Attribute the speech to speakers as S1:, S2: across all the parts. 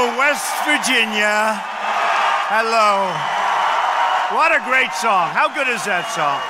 S1: Hello, West Virginia. Hello. What a great song. How good is that song?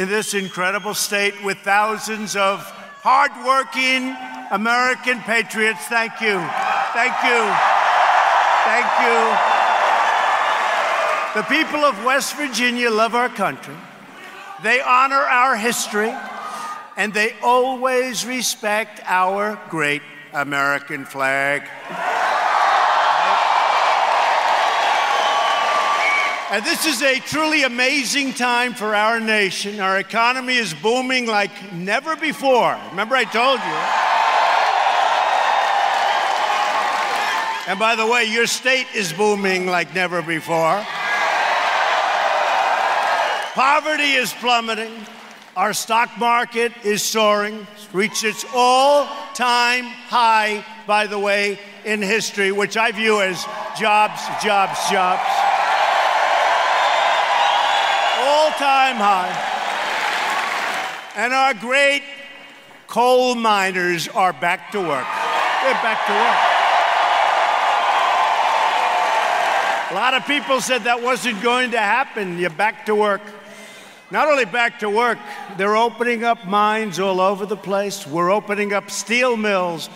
S1: In this incredible state with thousands of hardworking American patriots. Thank you. Thank you. Thank you. The people of West Virginia love our country. They honor our history, and they always respect our great American flag. And this is a truly amazing time for our nation. Our economy is booming like never before. Remember, I told you. And by the way, your state is booming like never before. Poverty is plummeting. Our stock market is soaring, It's reached its all time high, by the way, in history, which I view as jobs, jobs, jobs time high. And our great coal miners are back to work. They're back to work. A lot of people said that wasn't going to happen. You're back to work. Not only back to work, they're opening up mines all over the place. We're opening up steel mills,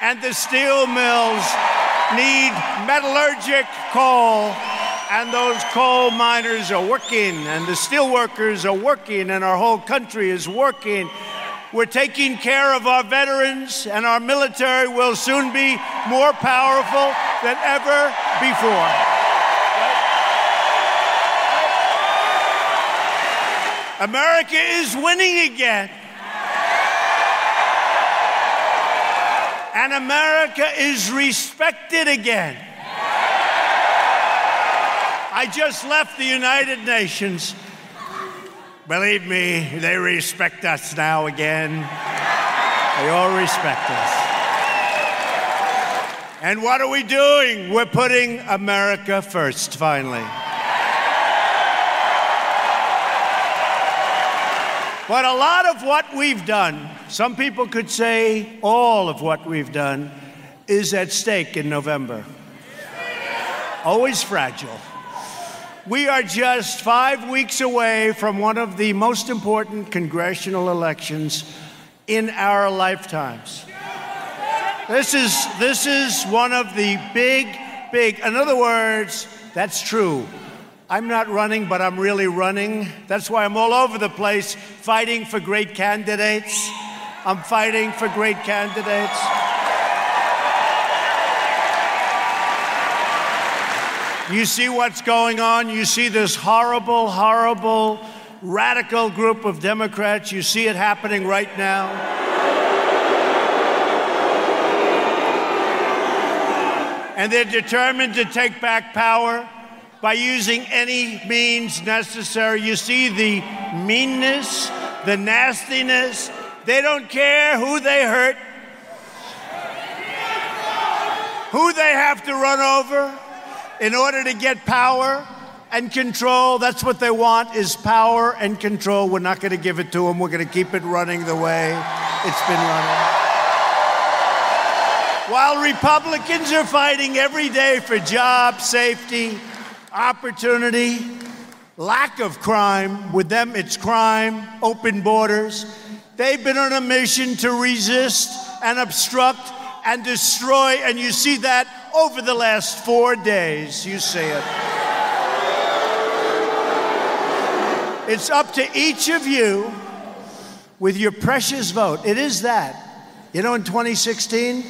S1: and the steel mills need metallurgic coal and those coal miners are working, and the steel workers are working, and our whole country is working. We're taking care of our veterans, and our military will soon be more powerful than ever before. America is winning again. And America is respected again. I just left the United Nations. Believe me, they respect us now again. They all respect us. And what are we doing? We're putting America first, finally. But a lot of what we've done, some people could say all of what we've done, is at stake in November. Always fragile. We are just five weeks away from one of the most important congressional elections in our lifetimes. This is, this is one of the big, big, in other words, that's true. I'm not running, but I'm really running. That's why I'm all over the place fighting for great candidates. I'm fighting for great candidates. You see what's going on. You see this horrible, horrible, radical group of Democrats. You see it happening right now. And they're determined to take back power by using any means necessary. You see the meanness, the nastiness. They don't care who they hurt, who they have to run over in order to get power and control. That's what they want is power and control. We're not going to give it to them. We're going to keep it running the way it's been running. While Republicans are fighting every day for job safety, opportunity, lack of crime, with them it's crime, open borders. They've been on a mission to resist and obstruct and destroy, and you see that over the last four days. You see it. It's up to each of you with your precious vote. It is that. You know, in 2016,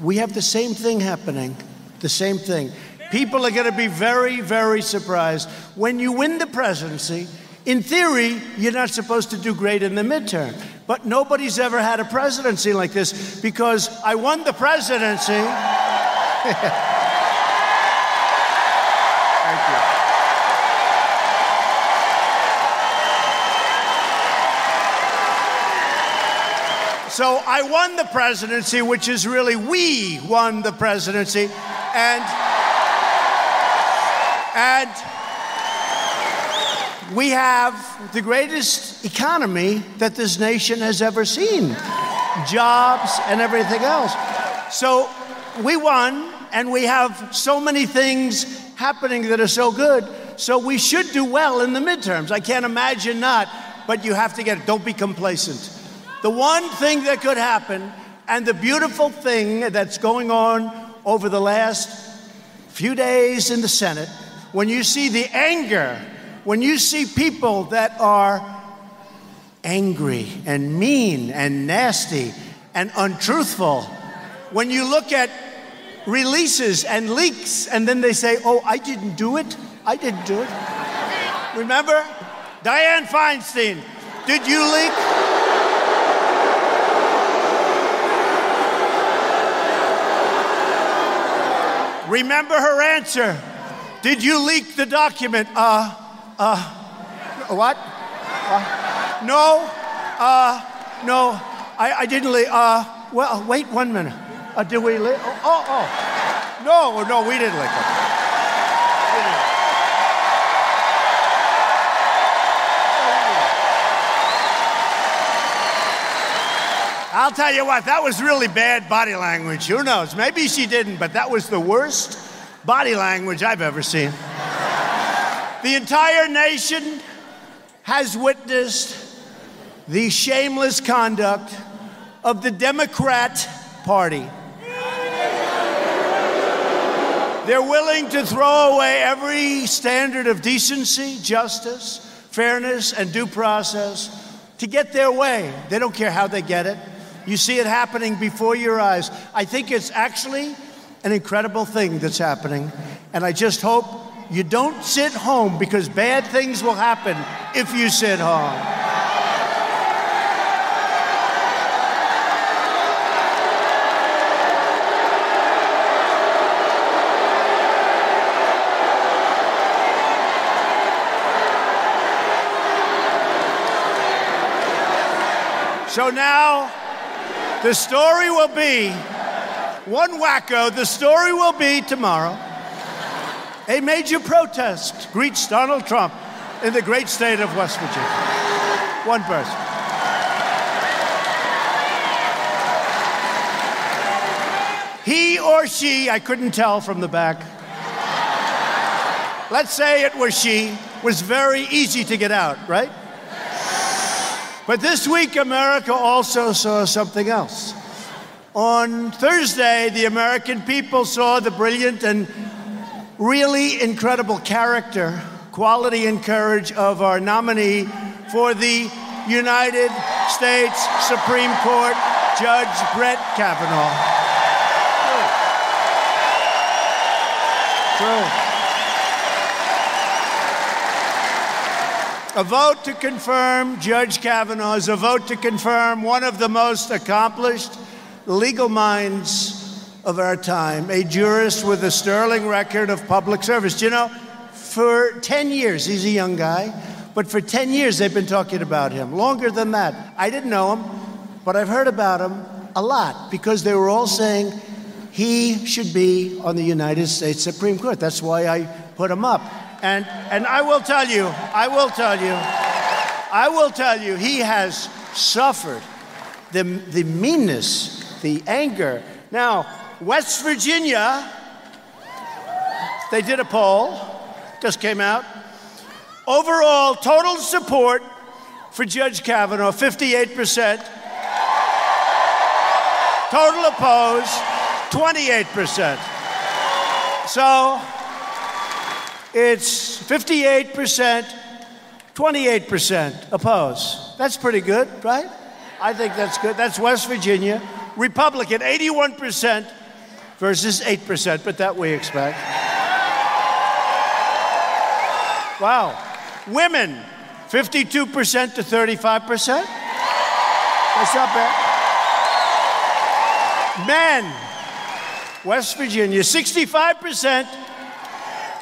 S1: we have the same thing happening. The same thing. People are going to be very, very surprised. When you win the presidency, in theory, you're not supposed to do great in the midterm. But nobody's ever had a presidency like this because I won the presidency. Thank you. So I won the presidency, which is really we won the presidency. And and we have the greatest economy that this nation has ever seen. Jobs and everything else. So we won and we have so many things happening that are so good. So we should do well in the midterms. I can't imagine not, but you have to get it. Don't be complacent. The one thing that could happen, and the beautiful thing that's going on over the last few days in the Senate, when you see the anger, when you see people that are angry and mean and nasty and untruthful, when you look at releases and leaks and then they say, Oh, I didn't do it, I didn't do it. Remember? Dianne Feinstein, did you leak? Remember her answer. Did you leak the document? Uh, uh, what? Uh, no, uh, no, I, I didn't leak. Uh, well, wait one minute. Uh, did we leak? Oh, oh, oh. No, no, we didn't leak it. I'll tell you what, that was really bad body language. Who knows? Maybe she didn't, but that was the worst body language I've ever seen. the entire nation has witnessed the shameless conduct of the Democrat Party. They're willing to throw away every standard of decency, justice, fairness, and due process to get their way. They don't care how they get it. You see it happening before your eyes. I think it's actually an incredible thing that's happening. And I just hope you don't sit home because bad things will happen if you sit home. So now the story will be one wacko. The story will be tomorrow. A major protest greets Donald Trump in the great state of West Virginia. One person. He or she, I couldn't tell from the back. Let's say it was she, was very easy to get out, right? But this week, America also saw something else. On Thursday, the American people saw the brilliant and really incredible character, quality, and courage of our nominee for the United States Supreme Court, Judge Brett Kavanaugh. True. True. A vote to confirm Judge Kavanaugh is a vote to confirm one of the most accomplished legal minds of our time, a jurist with a sterling record of public service. You know, for 10 years, he's a young guy, but for 10 years they've been talking about him. Longer than that. I didn't know him, but I've heard about him a lot because they were all saying he should be on the United States Supreme Court. That's why I put him up. And, and I will tell you, I will tell you, I will tell you, he has suffered the, the meanness, the anger. Now, West Virginia, they did a poll, just came out. Overall, total support for Judge Kavanaugh, 58%. Total opposed, 28%. So it's 58%, 28% opposed. That's pretty good, right? I think that's good. That's West Virginia. Republican, 81% versus 8%, but that we expect. Wow. Women, 52% to 35%. That's not bad. Men, West Virginia, 65%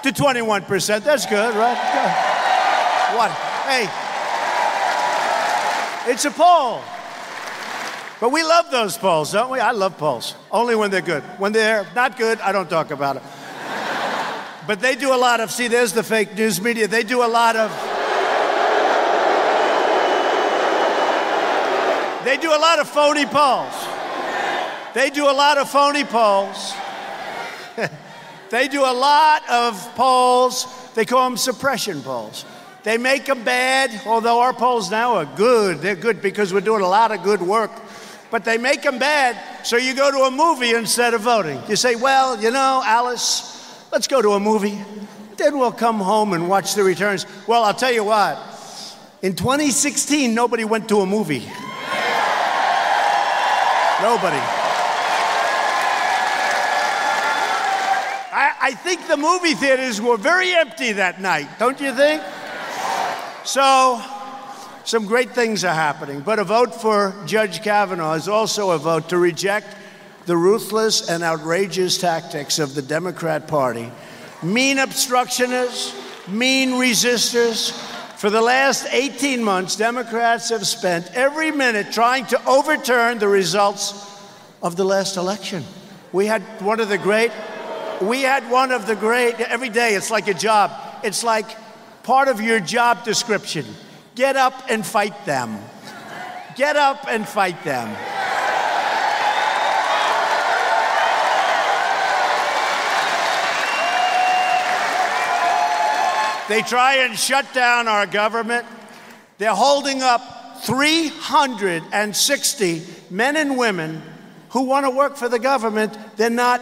S1: to 21%. That's good, right? Good. What? Hey, it's a poll. But we love those polls, don't we? I love polls. Only when they're good. When they're not good, I don't talk about it. But they do a lot of, see, there's the fake news media. They do a lot of, they do a lot of phony polls. They do a lot of phony polls. They do a lot of polls. They call them suppression polls. They make them bad, although our polls now are good. They're good because we're doing a lot of good work. But they make them bad, so you go to a movie instead of voting. You say, well, you know, Alice, let's go to a movie. Then we'll come home and watch the returns. Well, I'll tell you what. In 2016, nobody went to a movie. Nobody. I, think the movie theaters were very empty that night, don't you think? So, some great things are happening. But a vote for Judge Kavanaugh is also a vote to reject the ruthless and outrageous tactics of the Democrat Party. Mean obstructionists, mean resistors. For the last 18 months, Democrats have spent every minute trying to overturn the results of the last election. We had one of the great, we had one of the great, every day it's like a job. It's like part of your job description. Get up and fight them. Get up and fight them. They try and shut down our government. They're holding up 360 men and women who want to work for the government. They're not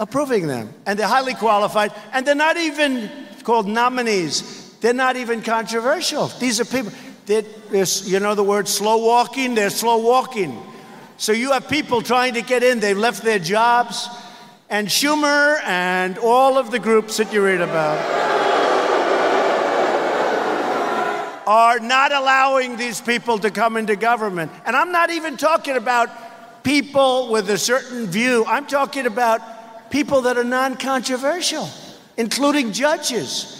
S1: approving them. And they're highly qualified. And they're not even called nominees. They're not even controversial. These are people, they're, you know the word slow walking? They're slow walking. So you have people trying to get in, they've left their jobs. And Schumer and all of the groups that you read about are not allowing these people to come into government. And I'm not even talking about people with a certain view, I'm talking about people that are non controversial including judges.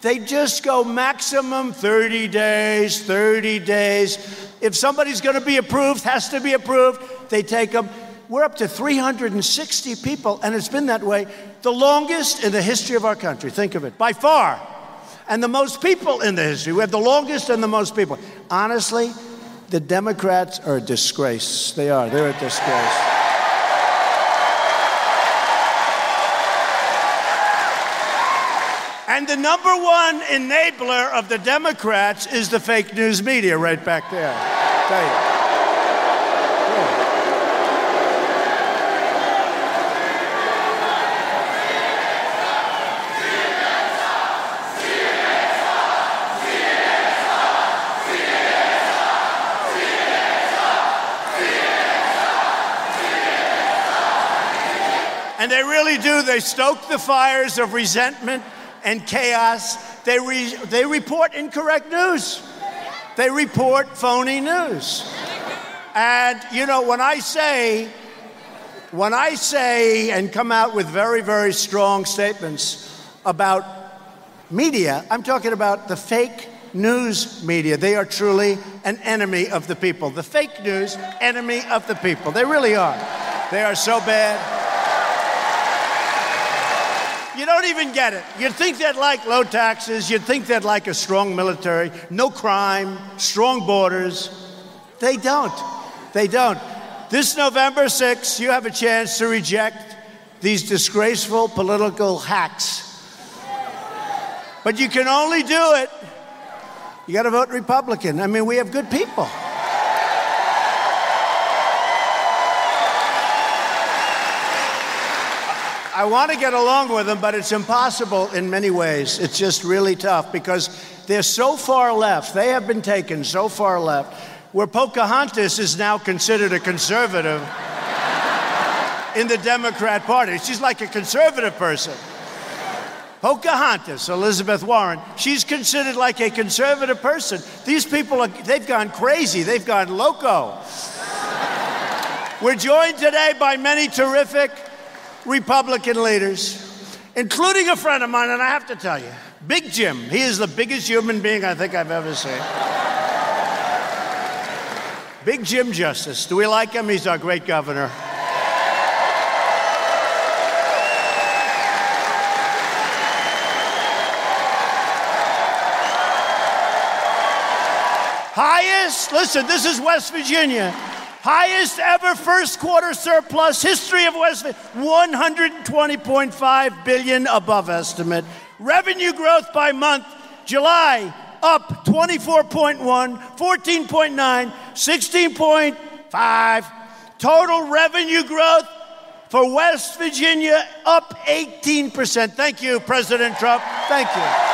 S1: They just go maximum 30 days, 30 days. If somebody's going to be approved, has to be approved, they take them. We're up to 360 people, and it's been that way the longest in the history of our country. Think of it, by far. And the most people in the history. We have the longest and the most people. Honestly, the Democrats are a disgrace. They are. They're a disgrace. And the number one enabler of the Democrats is the fake news media right back there. tell you. And they really do. They stoke the fires of resentment and chaos. They, re- they report incorrect news, they report phony news. And, you know, when I say, when I say and come out with very, very strong statements about media, I'm talking about the fake news media. They are truly an enemy of the people. The fake news, enemy of the people. They really are. They are so bad. You don't even get it. You'd think they'd like low taxes, you'd think they'd like a strong military, no crime, strong borders. They don't. They don't. This November 6th, you have a chance to reject these disgraceful political hacks. But you can only do it. You got to vote Republican. I mean, we have good people. I want to get along with them, but it's impossible in many ways. It's just really tough because they're so far left. They have been taken so far left, where Pocahontas is now considered a conservative in the Democrat Party. She's like a conservative person. Pocahontas, Elizabeth Warren, she's considered like a conservative person. These people, are, they've gone crazy, they've gone loco. We're joined today by many terrific Republican leaders, including a friend of mine, and I have to tell you, Big Jim. He is the biggest human being I think I've ever seen. Big Jim Justice. Do we like him? He's our great governor. Highest, listen, this is West Virginia. Highest ever first quarter surplus, history of West Virginia, 120.5 billion above estimate. Revenue growth by month, July up 24.1, 14.9, 16.5. Total revenue growth for West Virginia up 18%. Thank you, President Trump. Thank you.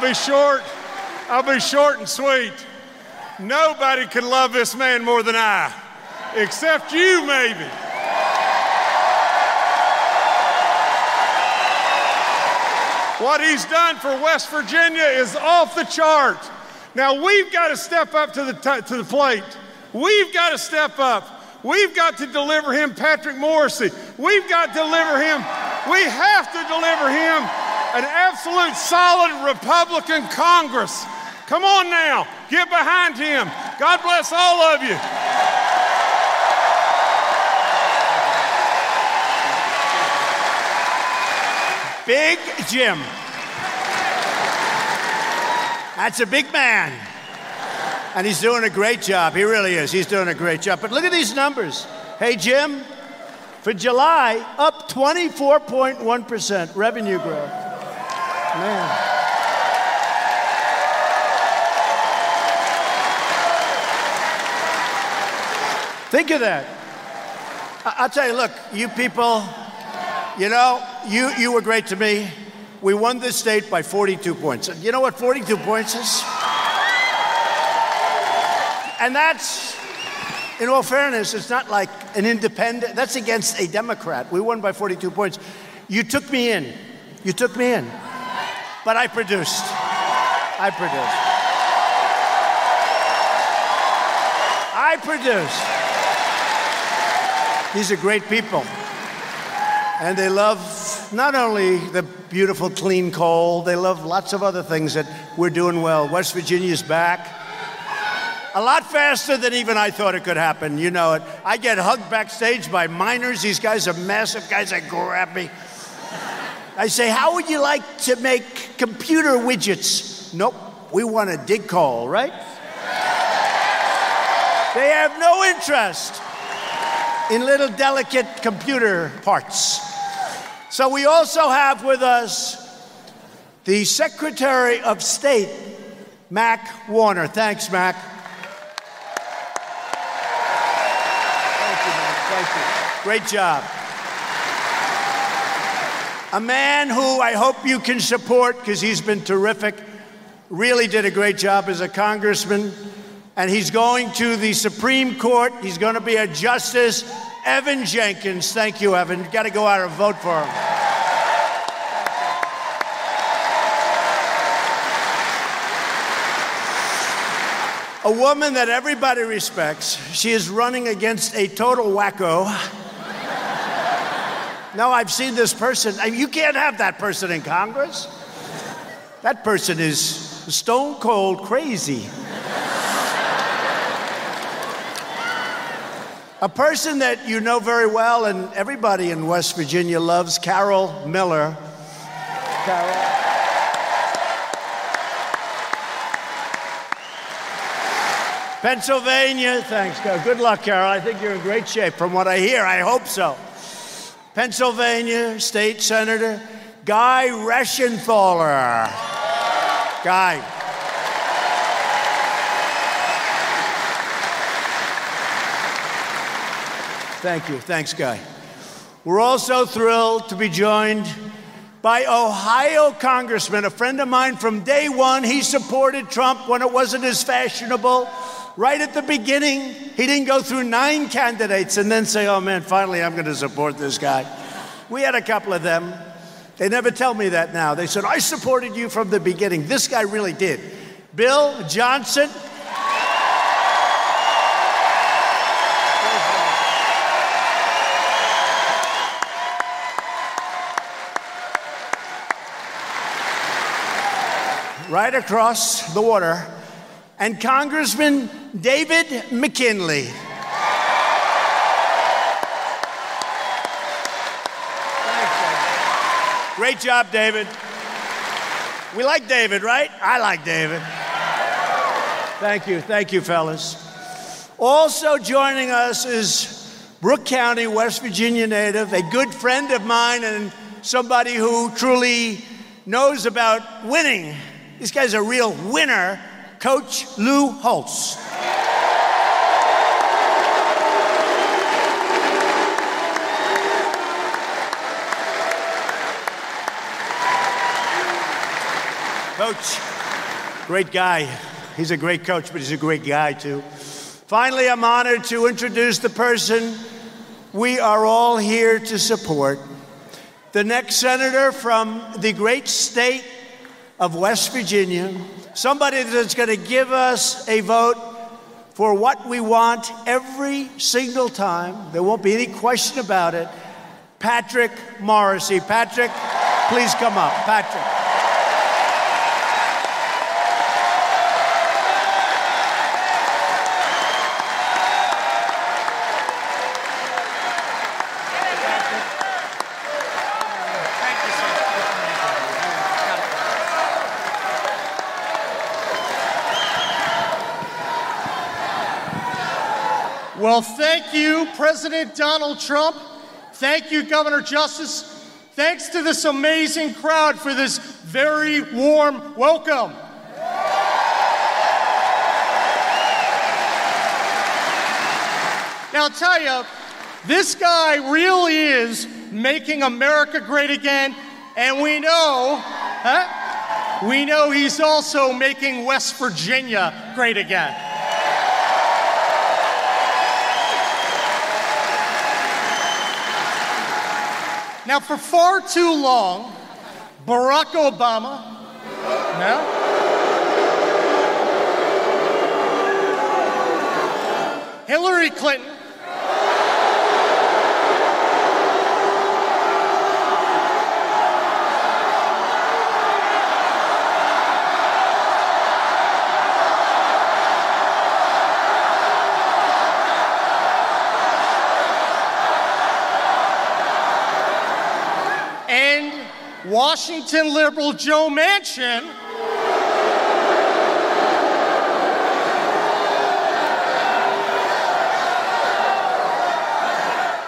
S2: I'll be short. I'll be short and sweet. Nobody can love this man more than I, except you, maybe. What he's done for West Virginia is off the chart. Now we've got to step up to the, t- to the plate. We've got to step up. We've got to deliver him Patrick Morrisey. We've got to deliver him. We have to deliver him an absolute solid Republican Congress. Come on now, get behind him. God bless all of you.
S1: Big Jim. That's a big man. And he's doing a great job. He really is. He's doing a great job. But look at these numbers. Hey, Jim, for July, up 24.1% revenue growth. Man. Think of that. I- will tell you, look, you people, you know, you, you were great to me. We won this state by 42 points. And You know what 42 points is? And that's, in all fairness, it's not like an independent, that's against a Democrat. We won by 42 points. You took me in. You took me in. But I produced. I produced. I produced. These are great people. And they love not only the beautiful clean coal, they love lots of other things that we're doing well. West Virginia's back. A lot faster than even I thought it could happen. You know it. I get hugged backstage by miners. These guys are massive guys that grab me. I say, How would you like to make computer widgets? Nope, we want a dig call, right? They have no interest in little delicate computer parts. So we also have with us the Secretary of State, Mac Warner. Thanks, Mac. Thank you, Mac. Thank you. Great job. A man who I hope you can support because he's been terrific, really did a great job as a congressman and he's going to the Supreme Court. He's going to be a justice. Evan Jenkins. Thank you, Evan. You've Got to go out and vote for him. A woman that everybody respects. She is running against a total wacko. Now, I've seen this person. You can't have that person in Congress. That person is stone cold crazy. A person that you know very well and everybody in West Virginia loves, Carol Miller. Carol. Pennsylvania, thanks. Good luck, Carol. I think you're in great shape from what I hear. I hope so. Pennsylvania State Senator Guy Reschenthaler. Guy. Thank you. Thanks, Guy. We're also thrilled to be joined by Ohio Congressman, a friend of mine from day one. He supported Trump when it wasn't as fashionable. Right at the beginning, he didn't go through nine candidates and then say, oh man, finally I'm going to support this guy. We had a couple of them. They never tell me that now. They said, I supported you from the beginning. This guy really did. Bill Johnson. Right across the water. And Congressman David McKinley. Great job, David. We like David, right? I like David. Thank you. Thank you, fellas. Also joining us is Brooke County, West Virginia native, a good friend of mine and somebody who truly knows about winning. This guy's a real winner, Coach Lou Holtz. Coach, great guy. He's a great coach, but he's a great guy too. Finally, I'm honored to introduce the person we are all here to support. The next senator from the great state of West Virginia, somebody that's going to give us a vote for what we want every single time. There won't be any question about it. Patrick Morrisey. Patrick, please come up. Patrick.
S3: Well, thank you, President Donald Trump. Thank you, Governor Justice. Thanks to this amazing crowd for this very warm welcome. Now, I'll tell you, this guy really is making America great again, and we know, huh? We know he's also making West Virginia great again. Now, for far too long, Barack Obama? Hillary Clinton, Washington liberal Joe Manchin.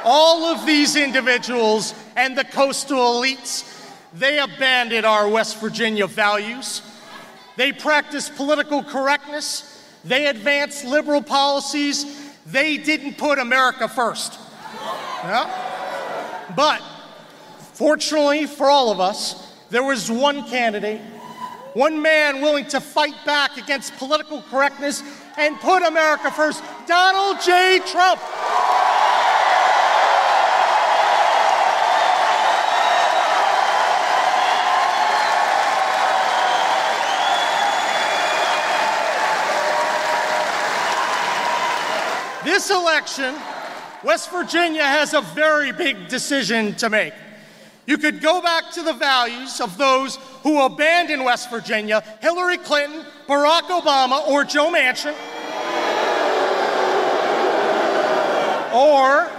S3: All of these individuals and the coastal elites, they abandoned our West Virginia values. They practiced political correctness. They advanced liberal policies. They didn't put America first. Yeah? But Fortunately for all of us, there was one candidate, one man willing to fight back against political correctness and put America first Donald J. Trump. This election, West Virginia has a very big decision to make. You could go back to the values of those who abandoned West Virginia Hillary Clinton, Barack Obama, or Joe Manchin. Or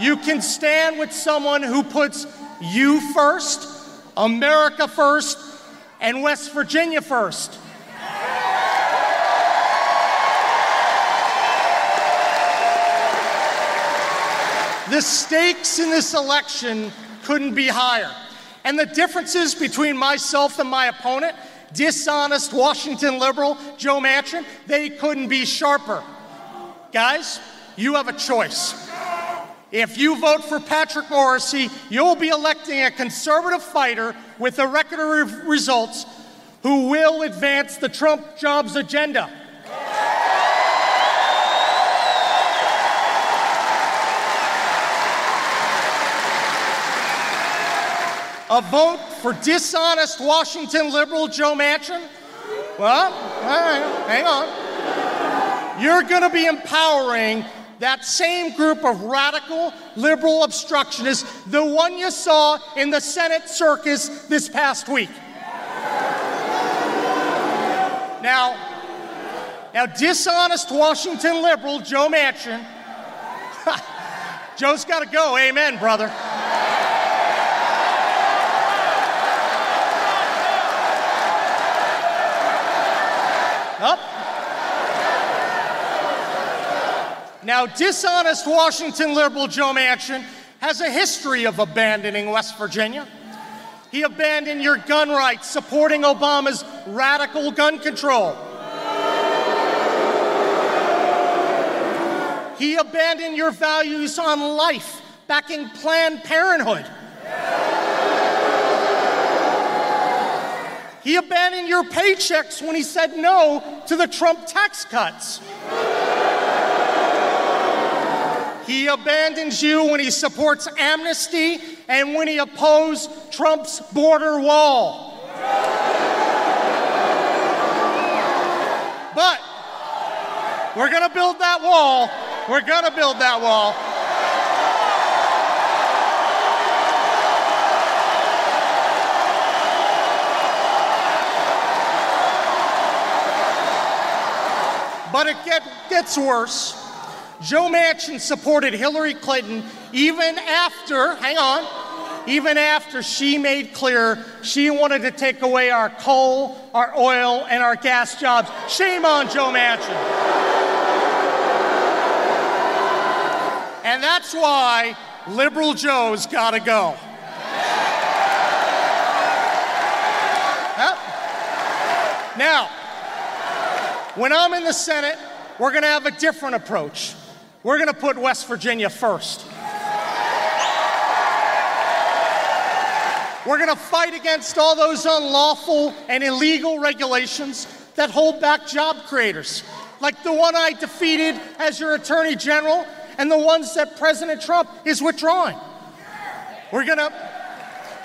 S3: you can stand with someone who puts you first, America first, and West Virginia first. The stakes in this election couldn't be higher. And the differences between myself and my opponent, dishonest Washington liberal Joe Manchin, they couldn't be sharper. Guys, you have a choice. If you vote for Patrick Morrisey, you'll be electing a conservative fighter with a record of results who will advance the Trump jobs agenda. A vote for dishonest Washington liberal Joe Manchin? Well, hang on. You're going to be empowering that same group of radical liberal obstructionists, the one you saw in the Senate circus this past week. Now, now dishonest Washington liberal Joe Manchin. Joe's got to go. Amen, brother. Up. Now, dishonest Washington liberal Joe Manchin has a history of abandoning West Virginia. He abandoned your gun rights, supporting Obama's radical gun control. He abandoned your values on life, backing Planned Parenthood. He abandoned your paychecks when he said no to the Trump tax cuts. He abandons you when he supports amnesty and when he opposed Trump's border wall. But we're going to build that wall. We're going to build that wall. But it get, gets worse. Joe Manchin supported Hillary Clinton even after, hang on, even after she made clear she wanted to take away our coal, our oil, and our gas jobs. Shame on Joe Manchin. And that's why liberal Joe's got to go. Now, when I'm in the Senate, we're going to have a different approach. We're going to put West Virginia first. We're going to fight against all those unlawful and illegal regulations that hold back job creators, like the one I defeated as your Attorney General and the ones that President Trump is withdrawing. We're going to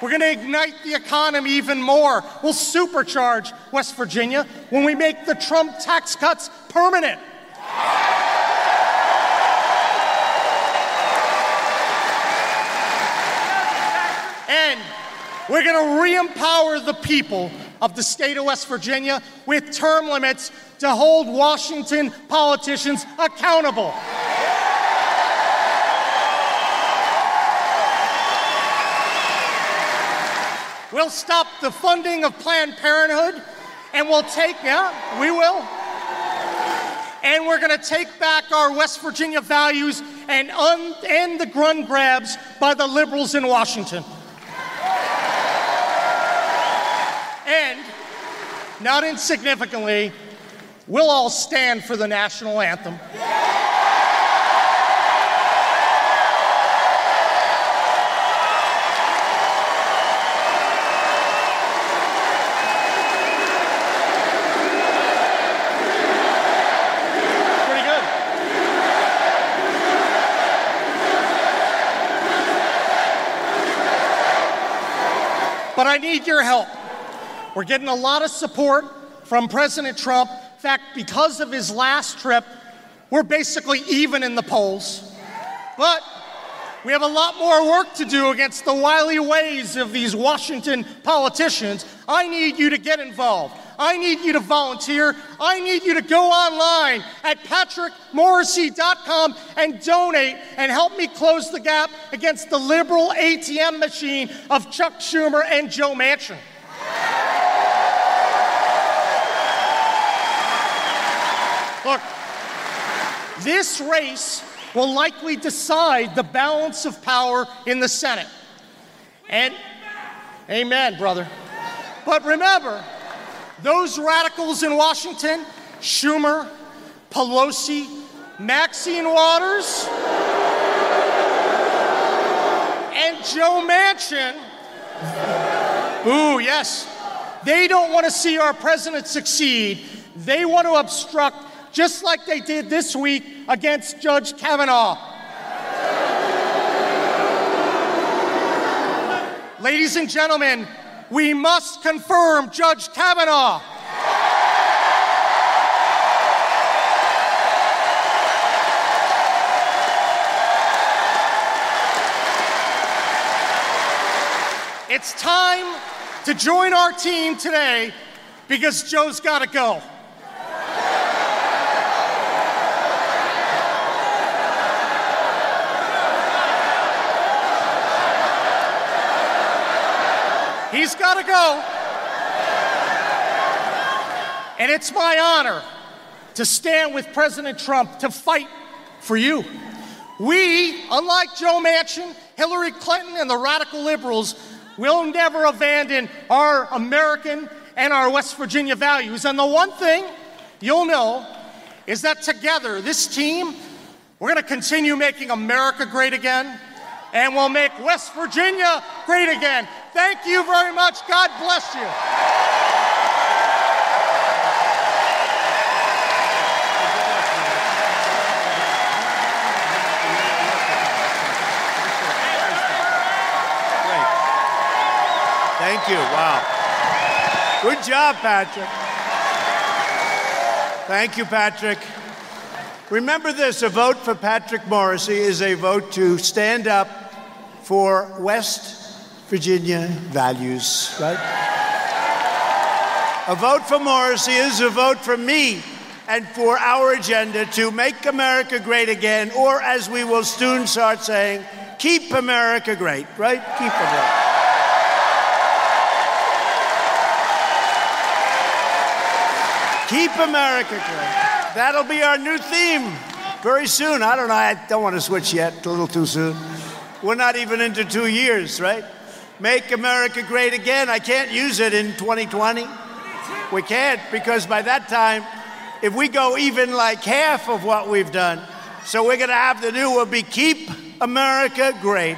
S3: we're going to ignite the economy even more. We'll supercharge West Virginia when we make the Trump tax cuts permanent. And we're going to re empower the people of the state of West Virginia with term limits to hold Washington politicians accountable. We'll stop the funding of Planned Parenthood and we'll take, yeah, we will. And we're going to take back our West Virginia values and un- end the gun grabs by the liberals in Washington. And, not insignificantly, we'll all stand for the national anthem. But I need your help. We're getting a lot of support from President Trump. In fact, because of his last trip, we're basically even in the polls. But we have a lot more work to do against the wily ways of these Washington politicians. I need you to get involved. I need you to volunteer. I need you to go online at patrickmorrisey.com and donate and help me close the gap against the liberal ATM machine of Chuck Schumer and Joe Manchin. Look, this race will likely decide the balance of power in the Senate. And Amen, brother. But remember, those radicals in Washington, Schumer, Pelosi, Maxine Waters, and Joe Manchin, ooh, yes, they don't want to see our president succeed. They want to obstruct, just like they did this week against Judge Kavanaugh. Ladies and gentlemen, we must confirm Judge Kavanaugh. It's time to join our team today because Joe's got to go. He's got to go. And it's my honor to stand with President Trump to fight for you. We, unlike Joe Manchin, Hillary Clinton, and the radical liberals, will never abandon our American and our West Virginia values. And the one thing you'll know is that together, this team, we're going to continue making America great again, and we'll make West Virginia great again. Thank you very much. God bless you.
S1: Thank you. Wow. Good job, Patrick. Thank you, Patrick. Remember this a vote for Patrick Morrisey is a vote to stand up for West Virginia values, right? A vote for Morrisey is a vote for me and for our agenda to make America great again, or as we will soon start saying, keep America great, right? Keep it great. Keep America great. That'll be our new theme very soon. I don't know. I don't want to switch yet. A little too soon. We're not even into two years, right? Make America great again. I can't use it in 2020. We can't because by that time, if we go even like half of what we've done, so we're going to have the new will be Keep America Great.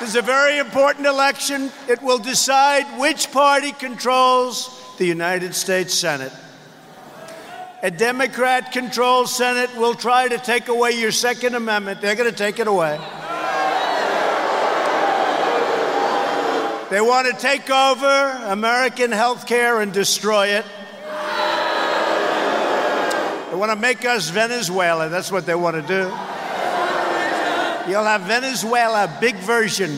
S1: This is a very important election. It will decide which party controls the United States Senate. A Democrat controlled Senate will try to take away your Second Amendment. They're going to take it away. They want to take over American health care and destroy it. They want to make us Venezuela. That's what they want to do. You'll have Venezuela, big version.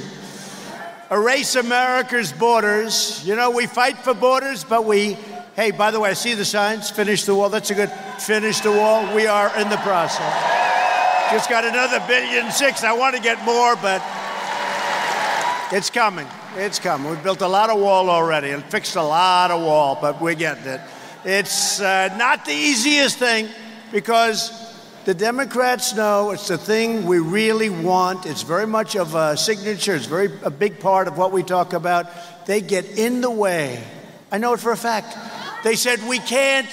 S1: Erase America's borders. You know, we fight for borders, but we, hey, by the way, I see the signs, finish the wall. That's a good finish the wall. We are in the process. Just got another billion six. I want to get more, but it's coming. It's coming. We've built a lot of wall already and fixed a lot of wall, but we're getting it. It's uh, not the easiest thing because the Democrats know it's the thing we really want. It's very much of a signature. It's very a big part of what we talk about. They get in the way. I know it for a fact. They said we can't.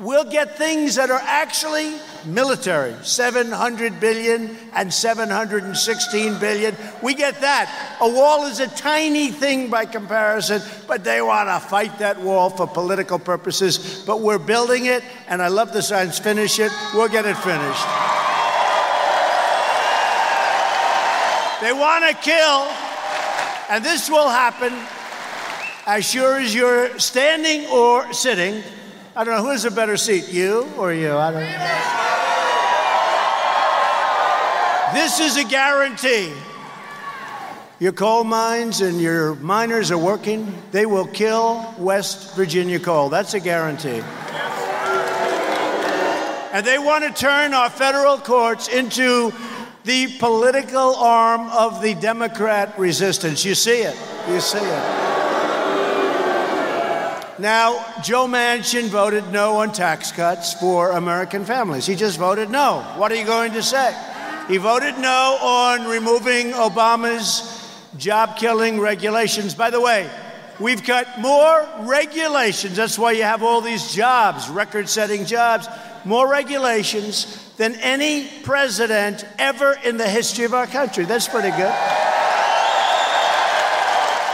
S1: We'll get things that are actually military 700 billion and 716 billion. We get that. A wall is a tiny thing by comparison, but they want to fight that wall for political purposes. But we're building it, and I love the signs. Finish it. We'll get it finished. They want to kill, and this will happen as sure as you're standing or sitting. I don't know who has a better seat, you or you. I don't know. This is a guarantee. Your coal mines and your miners are working. They will kill West Virginia coal. That's a guarantee. And they want to turn our federal courts into the political arm of the Democrat resistance. You see it. You see it. Now, Joe Manchin voted no on tax cuts for American families. He just voted no. What are you going to say? He voted no on removing Obama's job killing regulations. By the way, we've cut more regulations. That's why you have all these jobs, record setting jobs, more regulations than any president ever in the history of our country. That's pretty good.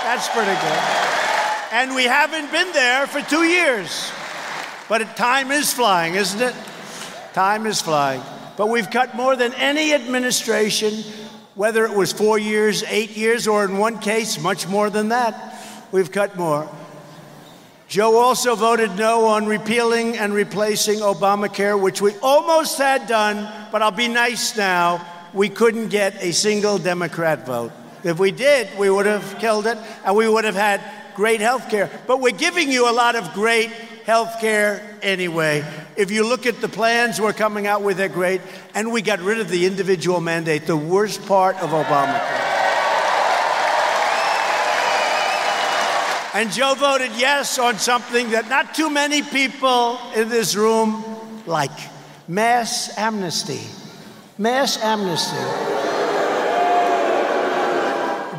S1: That's pretty good. And we haven't been there for two years. But time is flying, isn't it? Time is flying. But we've cut more than any administration, whether it was four years, eight years, or in one case, much more than that. We've cut more. Joe also voted no on repealing and replacing Obamacare, which we almost had done, but I'll be nice now. We couldn't get a single Democrat vote. If we did, we would have killed it, and we would have had great health care. But we're giving you a lot of great health care anyway. If you look at the plans we're coming out with, they're great. And we got rid of the individual mandate, the worst part of Obamacare. And Joe voted yes on something that not too many people in this room like mass amnesty. Mass amnesty.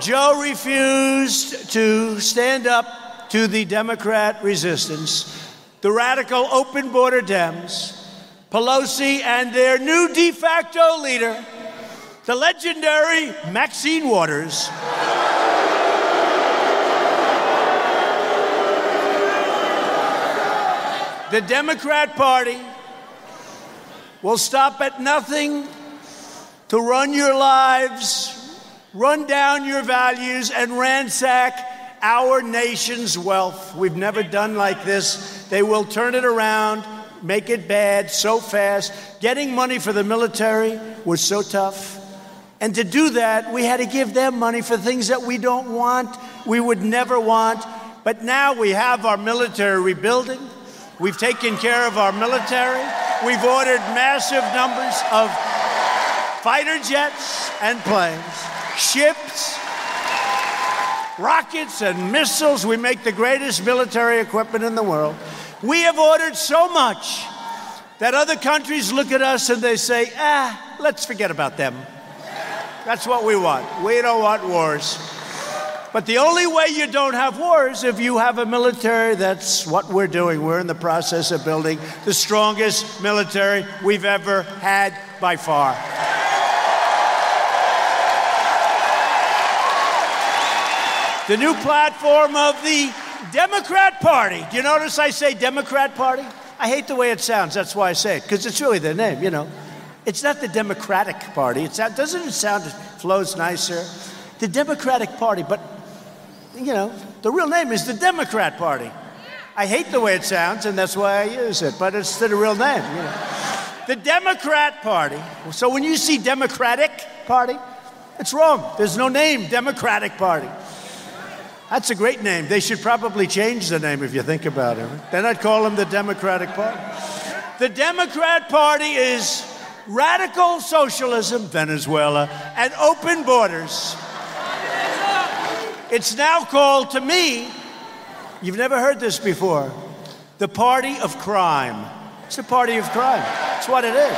S1: Joe refused to stand up to the Democrat resistance, the radical open border Dems, Pelosi, and their new de facto leader, the legendary Maxine Waters. the Democrat Party will stop at nothing to run your lives run down your values, and ransack our nation's wealth. We've never done like this. They will turn it around, make it bad so fast. Getting money for the military was so tough. And to do that, we had to give them money for things that we don't want, we would never want. But now we have our military rebuilding. We've taken care of our military. We've ordered massive numbers of fighter jets and planes ships, rockets, and missiles. We make the greatest military equipment in the world. We have ordered so much that other countries look at us and they say, ah, let's forget about them. That's what we want. We don't want wars. But the only way you don't have wars if you have a military. That's what we're doing. We're in the process of building the strongest military we've ever had by far. The new platform of the Democrat Party. Do you notice I say Democrat Party? I hate the way it sounds. That's why I say it, because it's really their name, you know. It's not the Democratic Party. It's not, doesn't it sound, it flows nicer? The Democratic Party, but, you know, the real name is the Democrat Party. I hate the way it sounds, and that's why I use it, but it's the real name, you know. The Democrat Party. So when you see Democratic Party, it's wrong. There's no name, Democratic Party. That's a great name. They should probably change the name if you think about it. Then I'd call them the Democratic Party. The Democrat Party is radical socialism, Venezuela, and open borders. It's now called, to me, you've never heard this before, the party of crime. It's the party of crime. That's what it is.